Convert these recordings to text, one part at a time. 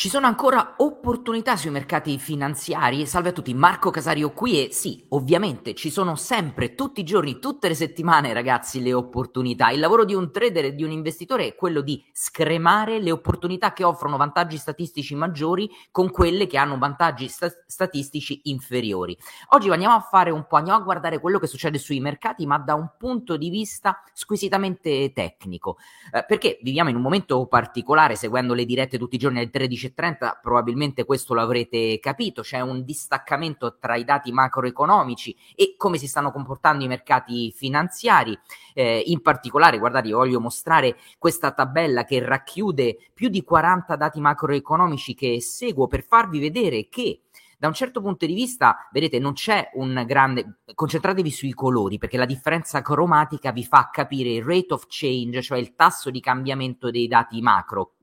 Ci sono ancora opportunità sui mercati finanziari? Salve a tutti, Marco Casario qui e sì, ovviamente ci sono sempre, tutti i giorni, tutte le settimane ragazzi le opportunità. Il lavoro di un trader e di un investitore è quello di scremare le opportunità che offrono vantaggi statistici maggiori con quelle che hanno vantaggi sta- statistici inferiori. Oggi andiamo a fare un po', andiamo a guardare quello che succede sui mercati ma da un punto di vista squisitamente tecnico, eh, perché viviamo in un momento particolare seguendo le dirette tutti i giorni alle 13 2030 probabilmente questo l'avrete capito, c'è un distaccamento tra i dati macroeconomici e come si stanno comportando i mercati finanziari. Eh, in particolare, guardate, io voglio mostrare questa tabella che racchiude più di 40 dati macroeconomici che seguo per farvi vedere che da un certo punto di vista, vedete, non c'è un grande. Concentratevi sui colori, perché la differenza cromatica vi fa capire il rate of change, cioè il tasso di cambiamento dei dati macro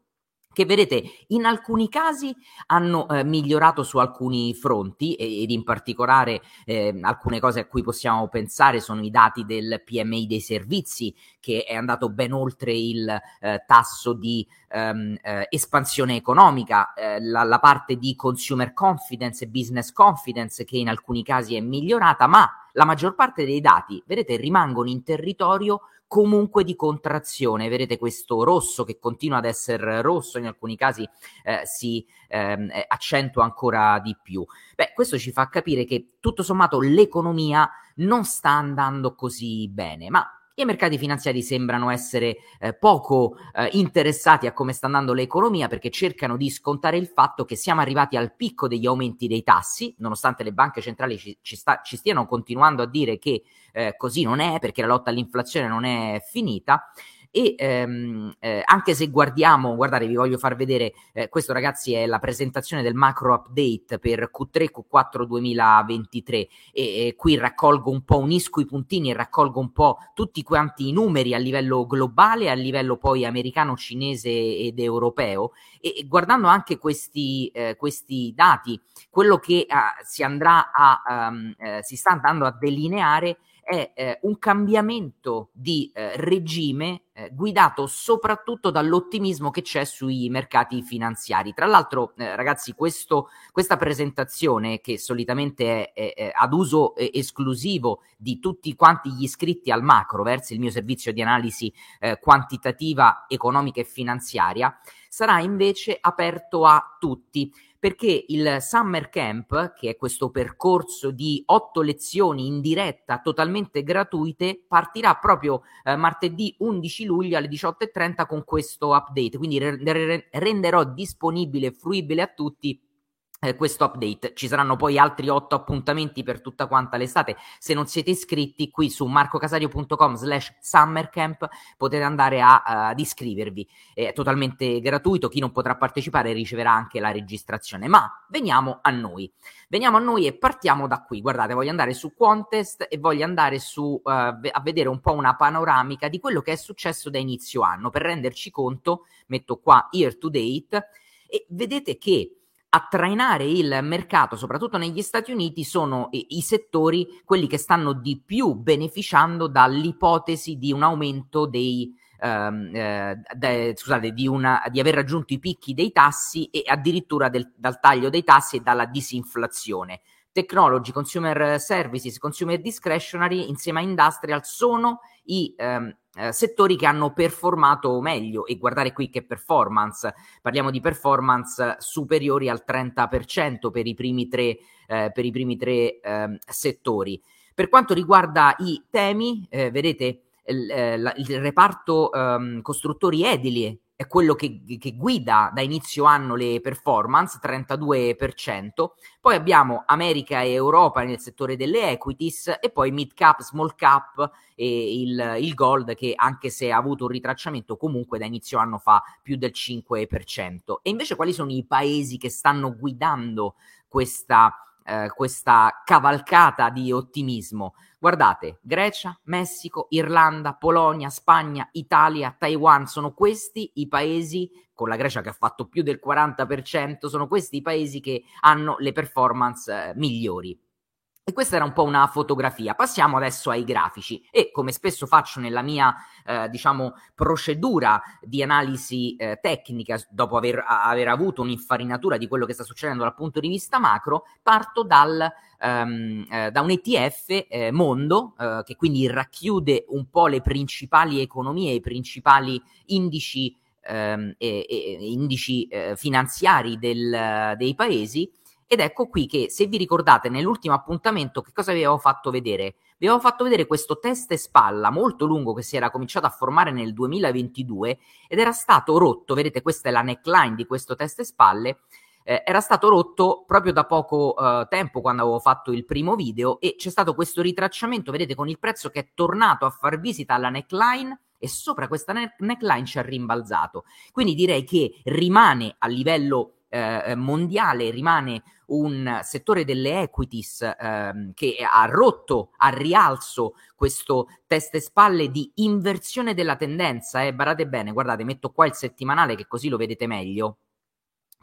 che vedete in alcuni casi hanno eh, migliorato su alcuni fronti ed in particolare eh, alcune cose a cui possiamo pensare sono i dati del PMI dei servizi che è andato ben oltre il eh, tasso di ehm, eh, espansione economica, eh, la, la parte di consumer confidence e business confidence che in alcuni casi è migliorata, ma la maggior parte dei dati, vedete, rimangono in territorio comunque di contrazione. Vedete questo rosso che continua ad essere rosso, in alcuni casi eh, si ehm, eh, accentua ancora di più. Beh, questo ci fa capire che tutto sommato l'economia non sta andando così bene, ma i mercati finanziari sembrano essere eh, poco eh, interessati a come sta andando l'economia perché cercano di scontare il fatto che siamo arrivati al picco degli aumenti dei tassi, nonostante le banche centrali ci, ci, sta, ci stiano continuando a dire che eh, così non è perché la lotta all'inflazione non è finita e ehm, eh, anche se guardiamo, guardate vi voglio far vedere, eh, questo ragazzi è la presentazione del macro update per Q3 Q4 2023 e, e qui raccolgo un po', unisco i puntini e raccolgo un po' tutti quanti i numeri a livello globale, a livello poi americano, cinese ed europeo. E, e guardando anche questi, eh, questi dati, quello che uh, si andrà a, um, si sta andando a delineare è eh, un cambiamento di eh, regime eh, guidato soprattutto dall'ottimismo che c'è sui mercati finanziari. Tra l'altro, eh, ragazzi, questo, questa presentazione che solitamente è, è, è ad uso eh, esclusivo di tutti quanti gli iscritti al macro verso il mio servizio di analisi eh, quantitativa, economica e finanziaria, sarà invece aperto a tutti perché il Summer Camp, che è questo percorso di otto lezioni in diretta totalmente gratuite, partirà proprio eh, martedì 11 luglio alle 18.30 con questo update, quindi re- renderò disponibile e fruibile a tutti eh, questo update. Ci saranno poi altri otto appuntamenti per tutta quanta l'estate. Se non siete iscritti, qui su marcocasario.com slash summercamp potete andare a, uh, ad iscrivervi. È totalmente gratuito, chi non potrà partecipare riceverà anche la registrazione. Ma veniamo a noi. Veniamo a noi e partiamo da qui. Guardate, voglio andare su Contest e voglio andare su, uh, a vedere un po' una panoramica di quello che è successo da inizio anno. Per renderci conto, metto qua year to date e vedete che a trainare il mercato, soprattutto negli Stati Uniti, sono i, settori quelli che stanno di più beneficiando dall'ipotesi di un aumento dei. Ehm, eh, de, scusate, di, una, di, aver raggiunto i picchi dei tassi e addirittura del, dal taglio dei tassi e dalla disinflazione. Technology, Consumer Services, Consumer Discretionary insieme a Industrial sono i ehm, eh, settori che hanno performato meglio e guardare qui che performance, parliamo di performance superiori al 30% per i primi tre, eh, i primi tre eh, settori. Per quanto riguarda i temi, eh, vedete il, eh, il reparto ehm, costruttori edili è quello che, che, guida da inizio anno le performance, 32%, poi abbiamo America e Europa nel settore delle equities e poi mid cap, small cap e il, il gold che anche se ha avuto un ritracciamento comunque da inizio anno fa più del 5%. E invece quali sono i paesi che stanno guidando questa eh, questa cavalcata di ottimismo. Guardate, Grecia, Messico, Irlanda, Polonia, Spagna, Italia, Taiwan, sono questi i paesi, con la Grecia che ha fatto più del 40%, sono questi i paesi che hanno le performance eh, migliori. E questa era un po' una fotografia. Passiamo adesso ai grafici e come spesso faccio nella mia, eh, diciamo, procedura di analisi eh, tecnica, dopo aver, aver, avuto un'infarinatura di quello che sta succedendo dal punto di vista macro, parto dal, um, eh, da un ETF eh, mondo eh, che quindi racchiude un po' le principali economie, i principali indici, ehm, e, e, indici eh, finanziari del, dei paesi ed ecco qui che, se vi ricordate, nell'ultimo appuntamento, che cosa vi avevo fatto vedere? Vi avevo fatto vedere questo test e spalla molto lungo che si era cominciato a formare nel 2022 ed era stato rotto, vedete questa è la neckline di questo test e spalle, eh, era stato rotto proprio da poco eh, tempo quando avevo fatto il primo video e c'è stato questo ritracciamento, vedete, con il prezzo che è tornato a far visita alla neckline e sopra questa neckline ci ha rimbalzato. Quindi direi che rimane a livello eh, mondiale rimane un settore delle equities ehm, che ha rotto a rialzo questo test e spalle di inversione della tendenza. Eh. Barate bene, guardate, metto qua il settimanale che così lo vedete meglio.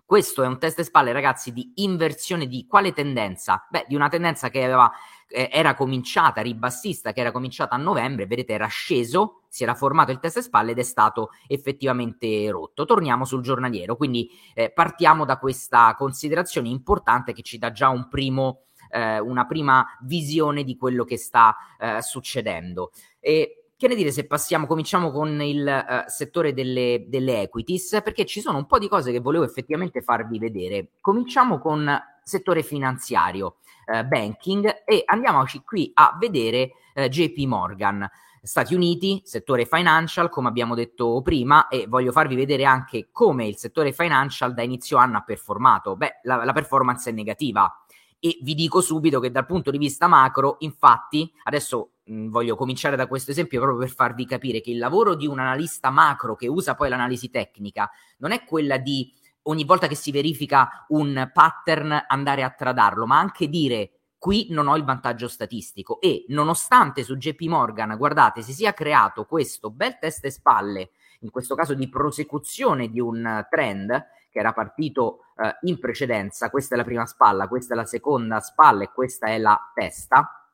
Questo è un test e spalle, ragazzi, di inversione di quale tendenza? Beh, di una tendenza che aveva, eh, era cominciata, ribassista, che era cominciata a novembre, vedete, era sceso, si era formato il test spalle ed è stato effettivamente rotto. Torniamo sul giornaliero, quindi eh, partiamo da questa considerazione importante che ci dà già un primo, eh, una prima visione di quello che sta eh, succedendo. E che ne dire se passiamo, cominciamo con il uh, settore delle, delle, equities, perché ci sono un po' di cose che volevo effettivamente farvi vedere. Cominciamo con settore finanziario, uh, banking, e andiamoci qui a vedere uh, eh, JP Morgan. Stati Uniti, settore financial, come abbiamo detto prima, e voglio farvi vedere anche come il settore financial da inizio anno ha performato. Beh, la, la performance è negativa, e vi dico subito che dal punto di vista macro, infatti, adesso mh, voglio cominciare da questo esempio proprio per farvi capire che il lavoro di un analista macro che usa poi l'analisi tecnica non è quella di ogni volta che si verifica un pattern andare a tradarlo, ma anche dire qui non ho il vantaggio statistico e nonostante su JP Morgan, guardate, si sia creato questo bel test e spalle, in questo caso di prosecuzione di un trend, che era partito eh, in precedenza, questa è la prima spalla, questa è la seconda spalla e questa è la testa.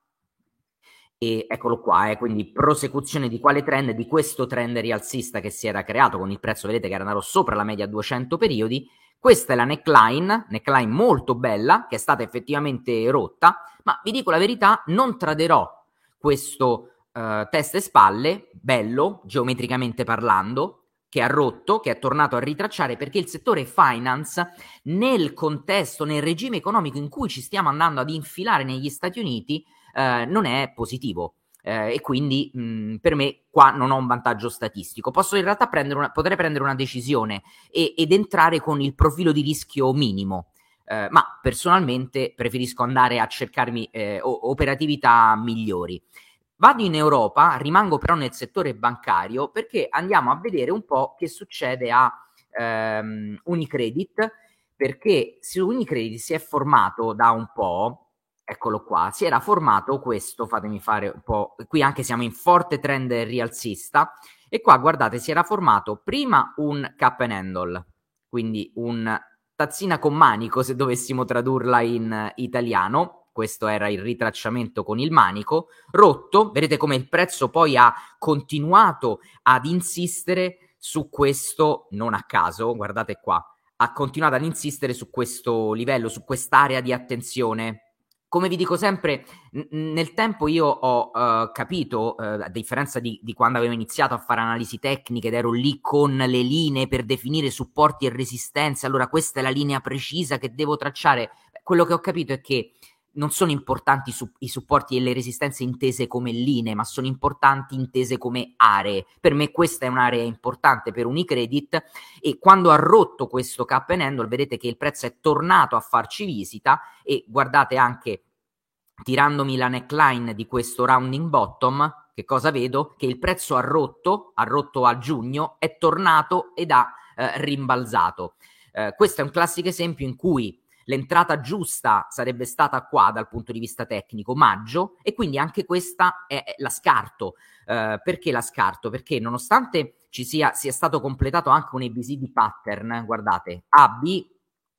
E eccolo qua, eh, quindi prosecuzione di quale trend? Di questo trend rialzista che si era creato con il prezzo, vedete che era andato sopra la media 200 periodi. Questa è la neckline, neckline molto bella, che è stata effettivamente rotta, ma vi dico la verità, non traderò questo uh, testa e spalle, bello, geometricamente parlando, che ha rotto, che è tornato a ritracciare perché il settore finance nel contesto, nel regime economico in cui ci stiamo andando ad infilare negli Stati Uniti eh, non è positivo. Eh, e quindi mh, per me qua non ho un vantaggio statistico. Posso in realtà prendere una, potrei prendere una decisione e, ed entrare con il profilo di rischio minimo. Eh, ma personalmente preferisco andare a cercarmi eh, operatività migliori. Vado in Europa, rimango però nel settore bancario perché andiamo a vedere un po' che succede a ehm, Unicredit, perché su Unicredit si è formato da un po', eccolo qua, si era formato questo, fatemi fare un po', qui anche siamo in forte trend rialzista, e qua guardate si era formato prima un cap and handle, quindi un tazzina con manico se dovessimo tradurla in italiano, questo era il ritracciamento con il manico, rotto, vedete come il prezzo poi ha continuato ad insistere su questo, non a caso, guardate qua, ha continuato ad insistere su questo livello, su quest'area di attenzione. Come vi dico sempre, n- nel tempo io ho uh, capito, uh, a differenza di, di, quando avevo iniziato a fare analisi tecniche ed ero lì con le linee per definire supporti e resistenze, allora questa è la linea precisa che devo tracciare. Quello che ho capito è che non sono importanti su- i supporti e le resistenze intese come linee, ma sono importanti intese come aree. Per me questa è un'area importante per Unicredit e quando ha rotto questo cap and handle vedete che il prezzo è tornato a farci visita e guardate anche tirandomi la neckline di questo rounding bottom, che cosa vedo? Che il prezzo ha rotto, ha rotto a giugno, è tornato ed ha eh, rimbalzato. Eh, questo è un classico esempio in cui l'entrata giusta sarebbe stata qua dal punto di vista tecnico, maggio, e quindi anche questa è, è la scarto. Uh, perché la scarto? Perché nonostante ci sia, sia stato completato anche un ABC di pattern, guardate, AB,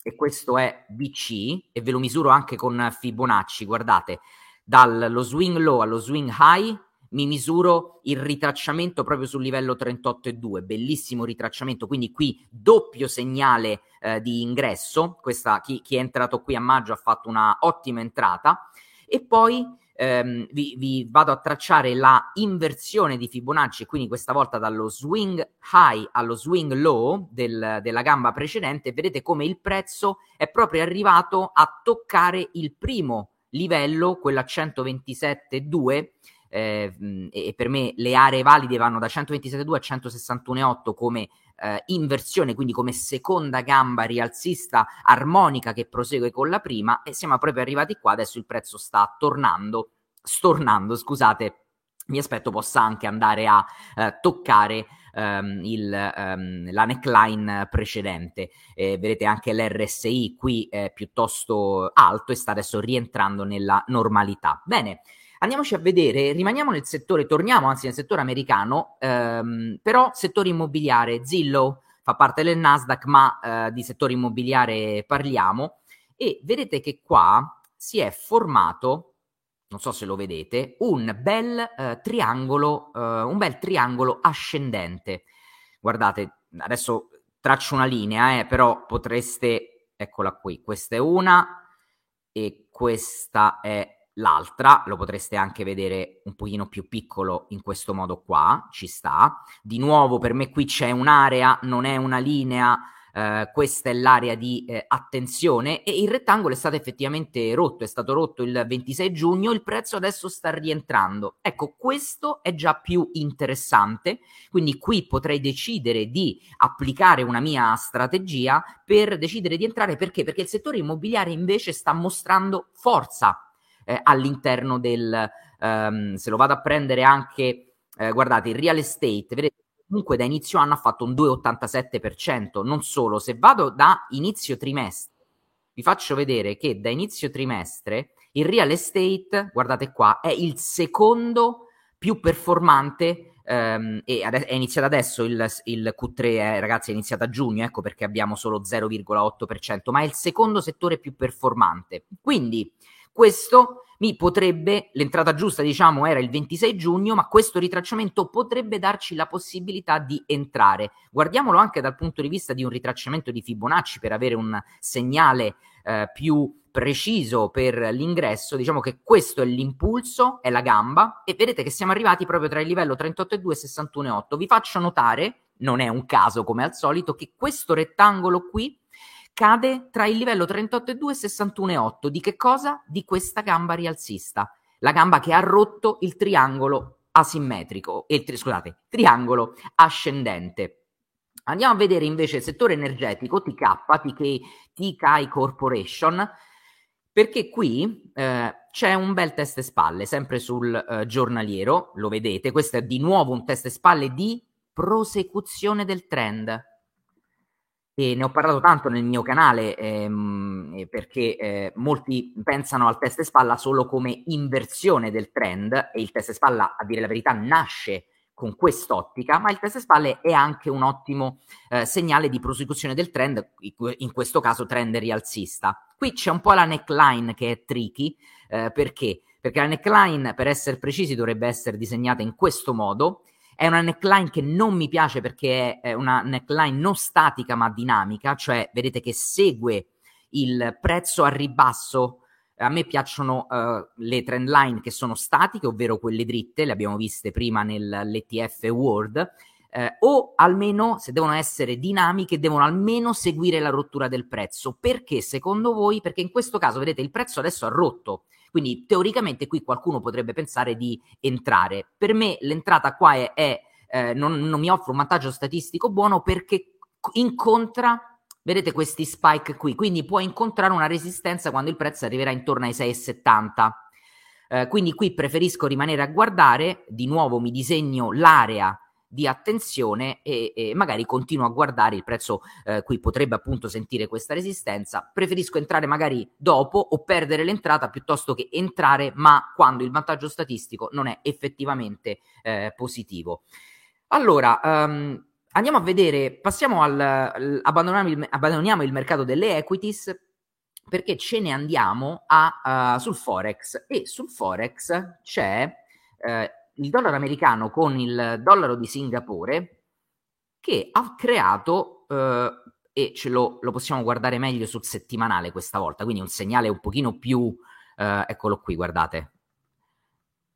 e questo è BC e ve lo misuro anche con Fibonacci, guardate, dallo swing low allo swing high mi misuro il ritracciamento proprio sul livello 38,2, bellissimo ritracciamento, quindi qui doppio segnale eh, di ingresso, Questa, chi, chi, è entrato qui a maggio ha fatto una ottima entrata. E poi ehm, vi, vi, vado a tracciare la inversione di Fibonacci, quindi questa volta dallo swing high allo swing low del, della gamba precedente, vedete come il prezzo è proprio arrivato a toccare il primo livello, quello a 127,2 eh, e per me le aree valide vanno da 127,2 a 161,8 come eh, inversione, quindi come seconda gamba rialzista armonica che prosegue con la prima e siamo proprio arrivati qua, adesso il prezzo sta tornando, stornando, scusate, mi aspetto possa anche andare a eh, toccare um, il, um, la neckline precedente. Eh, vedete anche l'RSI qui è piuttosto alto e sta adesso rientrando nella normalità. Bene, Andiamoci a vedere, rimaniamo nel settore, torniamo anzi nel settore americano, ehm, però settore immobiliare, Zillow fa parte del Nasdaq, ma eh, di settore immobiliare parliamo e vedete che qua si è formato, non so se lo vedete, un bel eh, triangolo, eh, un bel triangolo ascendente. Guardate, adesso traccio una linea, eh, però potreste, eccola qui, questa è una e questa è L'altra lo potreste anche vedere un pochino più piccolo in questo modo qua, ci sta. Di nuovo per me qui c'è un'area, non è una linea, eh, questa è l'area di eh, attenzione e il rettangolo è stato effettivamente rotto, è stato rotto il 26 giugno, il prezzo adesso sta rientrando. Ecco, questo è già più interessante, quindi qui potrei decidere di applicare una mia strategia per decidere di entrare perché? Perché il settore immobiliare invece sta mostrando forza eh, all'interno del, um, se lo vado a prendere anche, eh, guardate, il real estate, vedete, comunque da inizio anno ha fatto un 2,87%, non solo, se vado da inizio trimestre, vi faccio vedere che da inizio trimestre il real estate, guardate qua, è il secondo più performante Um, e ade- è iniziato adesso il, il Q3, eh, ragazzi, è iniziato a giugno, ecco perché abbiamo solo 0,8%, ma è il secondo settore più performante. Quindi questo mi potrebbe, l'entrata giusta diciamo era il 26 giugno, ma questo ritracciamento potrebbe darci la possibilità di entrare. Guardiamolo anche dal punto di vista di un ritracciamento di Fibonacci per avere un segnale eh, più preciso per l'ingresso, diciamo che questo è l'impulso, è la gamba e vedete che siamo arrivati proprio tra il livello 38,2 e 61,8. Vi faccio notare, non è un caso come al solito, che questo rettangolo qui cade tra il livello 38,2 e 61,8. Di che cosa? Di questa gamba rialzista. La gamba che ha rotto il triangolo asimmetrico, il, scusate, triangolo ascendente. Andiamo a vedere invece il settore energetico, TK, TK, TK Corporation, perché qui eh, c'è un bel test e spalle, sempre sul eh, giornaliero, lo vedete, questo è di nuovo un test e spalle di prosecuzione del trend e ne ho parlato tanto nel mio canale ehm, eh, perché eh, molti pensano al test e spalla solo come inversione del trend e il test e spalla, a dire la verità, nasce con quest'ottica, ma il test e spalle è anche un ottimo eh, segnale di prosecuzione del trend, in questo caso trend rialzista. Qui c'è un po' la neckline che è tricky, eh, perché? Perché la neckline, per essere precisi, dovrebbe essere disegnata in questo modo, è una neckline che non mi piace perché è una neckline non statica ma dinamica, cioè vedete che segue il prezzo a ribasso. A me piacciono uh, le trend line che sono statiche, ovvero quelle dritte, le abbiamo viste prima nell'ETF World, eh, o almeno se devono essere dinamiche, devono almeno seguire la rottura del prezzo. Perché secondo voi? Perché in questo caso, vedete, il prezzo adesso ha rotto quindi teoricamente qui qualcuno potrebbe pensare di entrare. Per me l'entrata qua è, è eh, non, non mi offre un vantaggio statistico buono perché incontra vedete questi spike qui, quindi può incontrare una resistenza quando il prezzo arriverà intorno ai 6,70. Eh, quindi qui preferisco rimanere a guardare, di nuovo mi disegno l'area di attenzione e, e, magari continuo a guardare il prezzo eh, qui potrebbe appunto sentire questa resistenza. Preferisco entrare magari dopo o perdere l'entrata piuttosto che entrare ma quando il vantaggio statistico non è effettivamente eh, positivo. Allora um, andiamo a vedere, passiamo al, abbandoniamo il, abbandoniamo il mercato delle equities perché ce ne andiamo a, uh, sul Forex. E sul Forex c'è uh, il dollaro americano con il dollaro di Singapore che ha creato uh, e ce lo, lo, possiamo guardare meglio sul settimanale questa volta, quindi un segnale un pochino più, eccolo qui, guardate,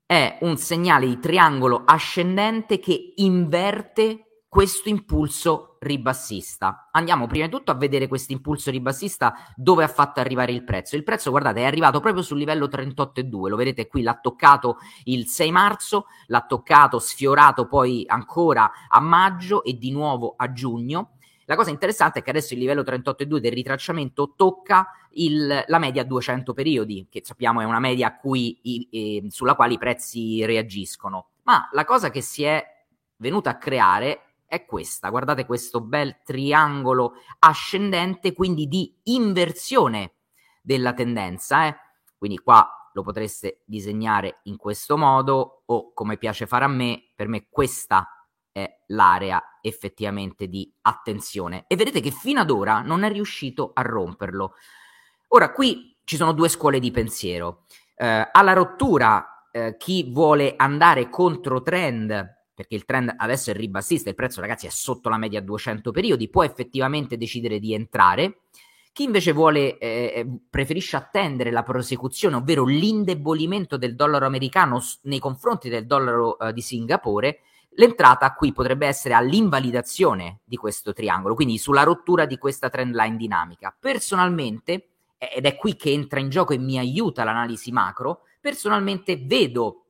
è un segnale di triangolo ascendente che inverte questo impulso ribassista. Andiamo prima di tutto a vedere questo impulso ribassista dove ha fatto arrivare il prezzo. Il prezzo, guardate, è arrivato proprio sul livello 38,2, lo vedete qui, l'ha toccato il 6 marzo, l'ha toccato, sfiorato poi ancora a maggio e di nuovo a giugno. La cosa interessante è che adesso il livello 38,2 del ritracciamento tocca il, la media a 200 periodi, che sappiamo è una media cui, eh, sulla quale i prezzi reagiscono. Ma la cosa che si è venuta a creare è questa. Guardate questo bel triangolo ascendente, quindi di inversione della tendenza. Eh? Quindi qua lo potreste disegnare in questo modo o come piace fare a me, per me questa è l'area effettivamente di attenzione. E vedete che fino ad ora non è riuscito a romperlo. Ora, qui ci sono due scuole di pensiero. Eh, alla rottura, eh, chi vuole andare contro trend perché il trend adesso è ribassista, il prezzo ragazzi è sotto la media 200 periodi, può effettivamente decidere di entrare. Chi invece vuole, eh, eh, preferisce attendere la prosecuzione, ovvero l'indebolimento del dollaro americano nei confronti del dollaro eh, di Singapore, l'entrata qui potrebbe essere all'invalidazione di questo triangolo, quindi sulla rottura di questa trend line dinamica. Personalmente, ed è qui che entra in gioco e mi aiuta l'analisi macro, personalmente vedo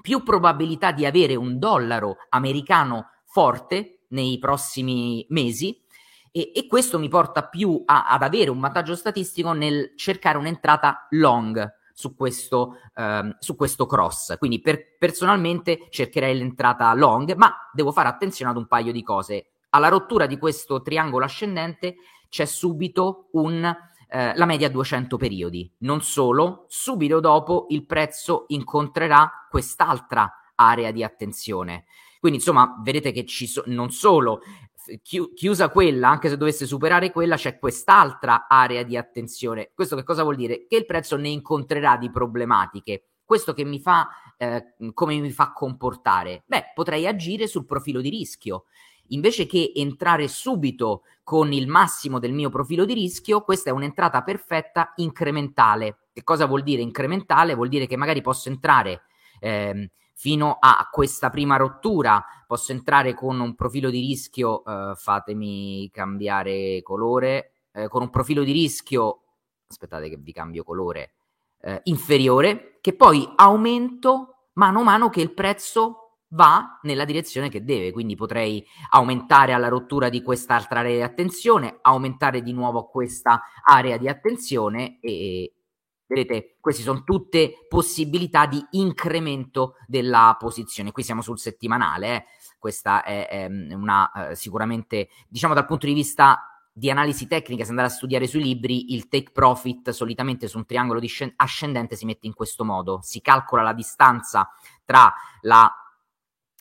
più probabilità di avere un dollaro americano forte nei prossimi mesi e, e questo mi porta più a, ad avere un vantaggio statistico nel cercare un'entrata long su questo, ehm, su questo cross. Quindi per, personalmente cercherei l'entrata long, ma devo fare attenzione ad un paio di cose. Alla rottura di questo triangolo ascendente c'è subito un eh, la media 200 periodi. Non solo, subito dopo il prezzo incontrerà quest'altra area di attenzione. Quindi insomma, vedete che ci so- non solo chi- chiusa quella, anche se dovesse superare quella, c'è quest'altra area di attenzione. Questo che cosa vuol dire? Che il prezzo ne incontrerà di problematiche. Questo che mi fa, eh, come mi fa comportare? Beh, potrei agire sul profilo di rischio invece che entrare subito con il massimo del mio profilo di rischio, questa è un'entrata perfetta incrementale. Che cosa vuol dire incrementale? Vuol dire che magari posso entrare eh, fino a questa prima rottura, posso entrare con un profilo di rischio, eh, fatemi cambiare colore, eh, con un profilo di rischio, aspettate che vi cambio colore, eh, inferiore, che poi aumento mano a mano che il prezzo va nella direzione che deve, quindi potrei aumentare alla rottura di quest'altra area di attenzione, aumentare di nuovo questa area di attenzione e vedete, queste sono tutte possibilità di incremento della posizione. Qui siamo sul settimanale, eh. questa è, è una eh, sicuramente, diciamo dal punto di vista di analisi tecnica, se andare a studiare sui libri, il take profit solitamente su un triangolo ascendente si mette in questo modo, si calcola la distanza tra la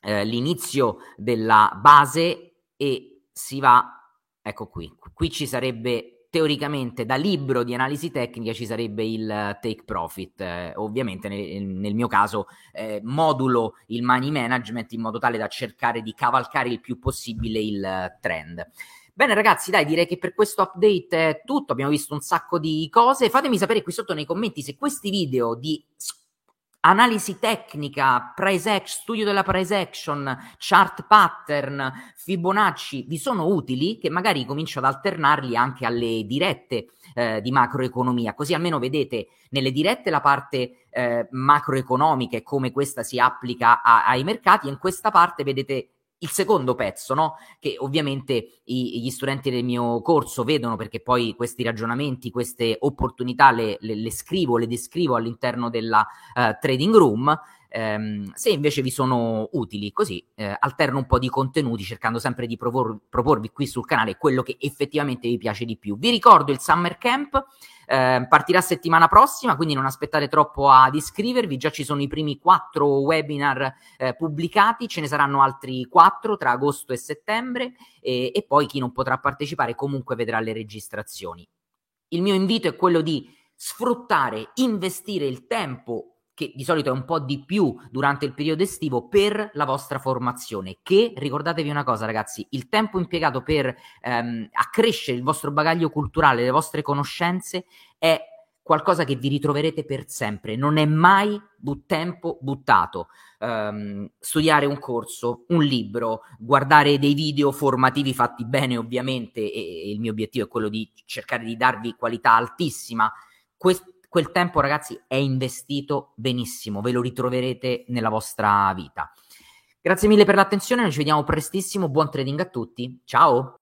eh, l'inizio della base e si va, ecco qui, qui ci sarebbe teoricamente da libro di analisi tecnica ci sarebbe il take profit, eh, ovviamente nel, nel, mio caso eh, modulo il money management in modo tale da cercare di cavalcare il più possibile il trend. Bene ragazzi, dai, direi che per questo update è tutto, abbiamo visto un sacco di cose, fatemi sapere qui sotto nei commenti se questi video di analisi tecnica, price action, studio della price action, chart pattern, Fibonacci vi sono utili che magari comincio ad alternarli anche alle dirette eh, di macroeconomia, così almeno vedete nelle dirette la parte eh, macroeconomica e come questa si applica a, ai mercati e in questa parte vedete il secondo pezzo, no? che ovviamente i, gli studenti del mio corso vedono perché poi questi ragionamenti, queste opportunità le, le, le scrivo, le descrivo all'interno della uh, trading room, ehm, se invece vi sono utili, così eh, alterno un po' di contenuti cercando sempre di propor- proporvi qui sul canale quello che effettivamente vi piace di più. Vi ricordo il Summer Camp. Eh, partirà settimana prossima, quindi non aspettate troppo ad iscrivervi, già ci sono i primi quattro webinar eh, pubblicati, ce ne saranno altri quattro tra agosto e settembre e, e poi chi non potrà partecipare comunque vedrà le registrazioni. Il mio invito è quello di sfruttare, investire il tempo che di solito è un po' di più durante il periodo estivo per la vostra formazione che ricordatevi una cosa ragazzi il tempo impiegato per ehm, accrescere il vostro bagaglio culturale le vostre conoscenze è qualcosa che vi ritroverete per sempre. Non è mai but- tempo buttato. Um, studiare un corso un libro guardare dei video formativi fatti bene ovviamente e, e il mio obiettivo è quello di cercare di darvi qualità altissima. Questo quel tempo ragazzi è investito benissimo, ve lo ritroverete nella vostra vita. Grazie mille per l'attenzione, noi ci vediamo prestissimo, buon trading a tutti, ciao!